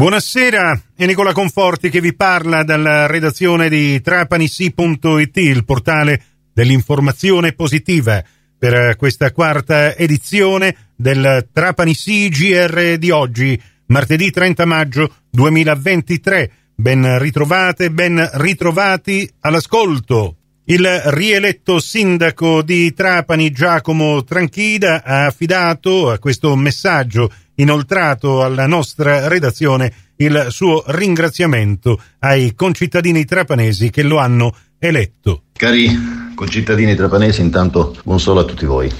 Buonasera, è Nicola Conforti che vi parla dalla redazione di trapanisi.it, il portale dell'informazione positiva, per questa quarta edizione del Trapanisi GR di oggi, martedì 30 maggio 2023. Ben ritrovate, ben ritrovati all'ascolto. Il rieletto sindaco di Trapani Giacomo Tranchida ha affidato a questo messaggio inoltrato alla nostra redazione il suo ringraziamento ai concittadini trapanesi che lo hanno eletto. Cari concittadini trapanesi, intanto buon solo a tutti voi.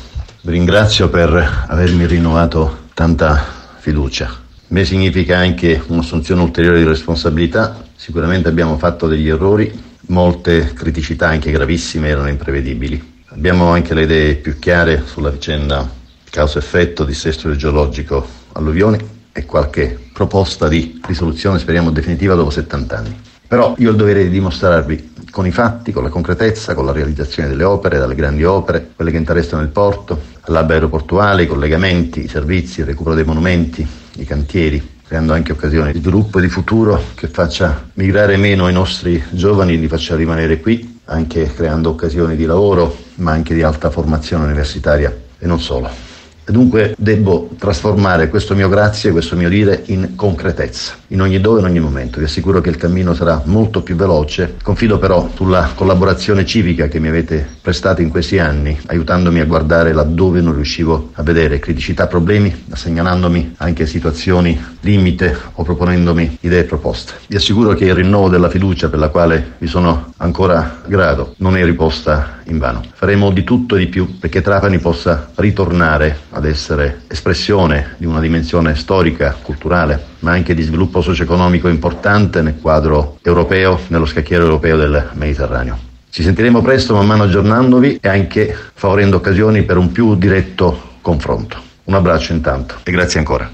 Vi ringrazio per avermi rinnovato tanta fiducia. Me significa anche un'assunzione ulteriore di responsabilità. Sicuramente abbiamo fatto degli errori, molte criticità anche gravissime erano imprevedibili. Abbiamo anche le idee più chiare sulla vicenda causa-effetto, dissesto geologico, alluvioni e qualche proposta di risoluzione, speriamo definitiva, dopo 70 anni. Però io ho il dovere di dimostrarvi con i fatti, con la concretezza, con la realizzazione delle opere, dalle grandi opere, quelle che interessano il porto, l'hub aeroportuale, i collegamenti, i servizi, il recupero dei monumenti, i cantieri, creando anche occasioni di sviluppo e di futuro che faccia migrare meno i nostri giovani, li faccia rimanere qui, anche creando occasioni di lavoro, ma anche di alta formazione universitaria e non solo. Dunque devo trasformare questo mio grazie, questo mio dire in concretezza, in ogni dove, in ogni momento. Vi assicuro che il cammino sarà molto più veloce. Confido però sulla collaborazione civica che mi avete prestato in questi anni, aiutandomi a guardare laddove non riuscivo a vedere criticità, problemi, segnalandomi anche situazioni limite o proponendomi idee proposte. Vi assicuro che il rinnovo della fiducia per la quale vi sono ancora grato non è riposta in vano. Faremo di tutto e di più perché Trapani possa ritornare ad essere espressione di una dimensione storica, culturale, ma anche di sviluppo socio-economico importante nel quadro europeo, nello scacchiere europeo del Mediterraneo. Ci sentiremo presto man mano aggiornandovi e anche favorendo occasioni per un più diretto confronto. Un abbraccio intanto e grazie ancora.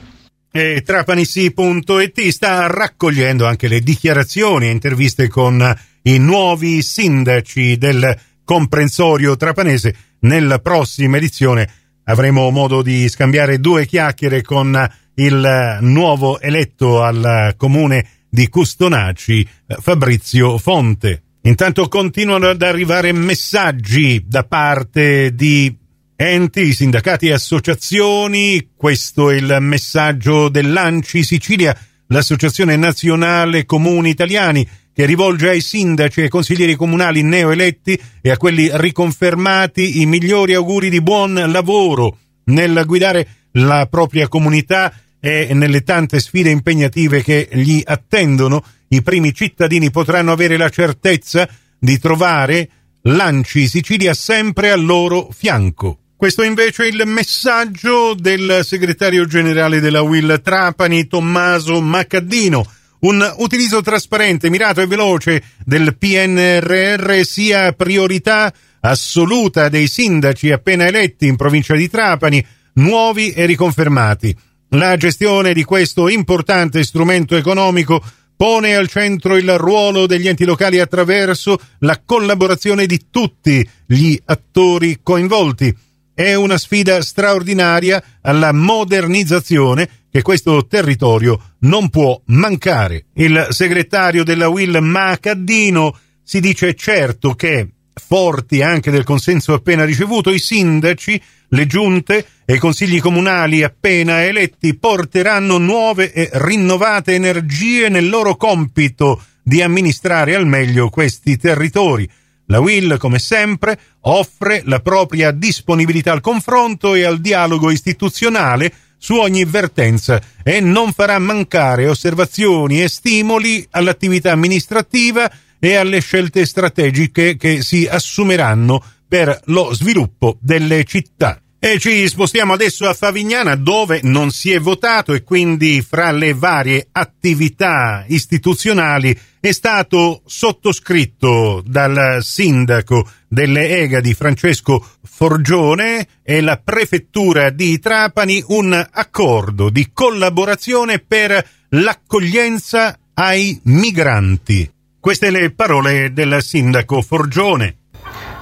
E Trapanisi.it sta raccogliendo anche le dichiarazioni e interviste con i nuovi sindaci del comprensorio trapanese. Nella prossima edizione avremo modo di scambiare due chiacchiere con il nuovo eletto al comune di Custonaci, Fabrizio Fonte. Intanto continuano ad arrivare messaggi da parte di enti, sindacati e associazioni. Questo è il messaggio dell'ANCI Sicilia, l'Associazione Nazionale Comuni Italiani che rivolge ai sindaci e consiglieri comunali neoeletti e a quelli riconfermati i migliori auguri di buon lavoro nel guidare la propria comunità e nelle tante sfide impegnative che gli attendono, i primi cittadini potranno avere la certezza di trovare l'Anci Sicilia sempre al loro fianco. Questo invece è il messaggio del segretario generale della Will Trapani, Tommaso Maccaddino, un utilizzo trasparente, mirato e veloce del PNRR sia priorità assoluta dei sindaci appena eletti in provincia di Trapani, nuovi e riconfermati. La gestione di questo importante strumento economico pone al centro il ruolo degli enti locali attraverso la collaborazione di tutti gli attori coinvolti. È una sfida straordinaria alla modernizzazione che questo territorio non può mancare. Il segretario della Will Macaddino si dice certo che, forti anche del consenso appena ricevuto, i sindaci, le giunte e i consigli comunali appena eletti porteranno nuove e rinnovate energie nel loro compito di amministrare al meglio questi territori. La Will, come sempre, offre la propria disponibilità al confronto e al dialogo istituzionale su ogni vertenza e non farà mancare osservazioni e stimoli all'attività amministrativa e alle scelte strategiche che si assumeranno per lo sviluppo delle città. E ci spostiamo adesso a Favignana dove non si è votato e quindi fra le varie attività istituzionali è stato sottoscritto dal sindaco delle Egadi Francesco Forgione e la prefettura di Trapani un accordo di collaborazione per l'accoglienza ai migranti. Queste le parole del sindaco Forgione.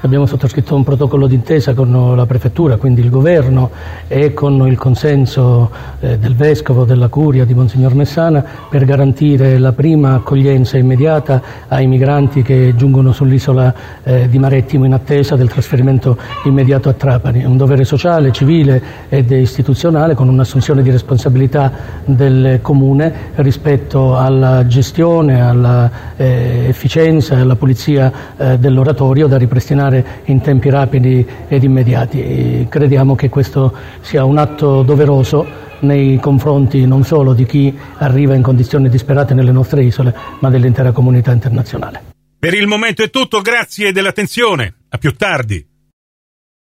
Abbiamo sottoscritto un protocollo d'intesa con la prefettura, quindi il governo e con il consenso eh, del vescovo, della curia di Monsignor Messana per garantire la prima accoglienza immediata ai migranti che giungono sull'isola eh, di Marettimo in attesa del trasferimento immediato a Trapani. È un dovere sociale, civile ed istituzionale con un'assunzione di responsabilità del Comune rispetto alla gestione, alla eh, e alla pulizia eh, dell'oratorio da ripristinare in tempi rapidi ed immediati. E crediamo che questo sia un atto doveroso nei confronti non solo di chi arriva in condizioni disperate nelle nostre isole, ma dell'intera comunità internazionale. Per il momento è tutto, grazie dell'attenzione. A più tardi.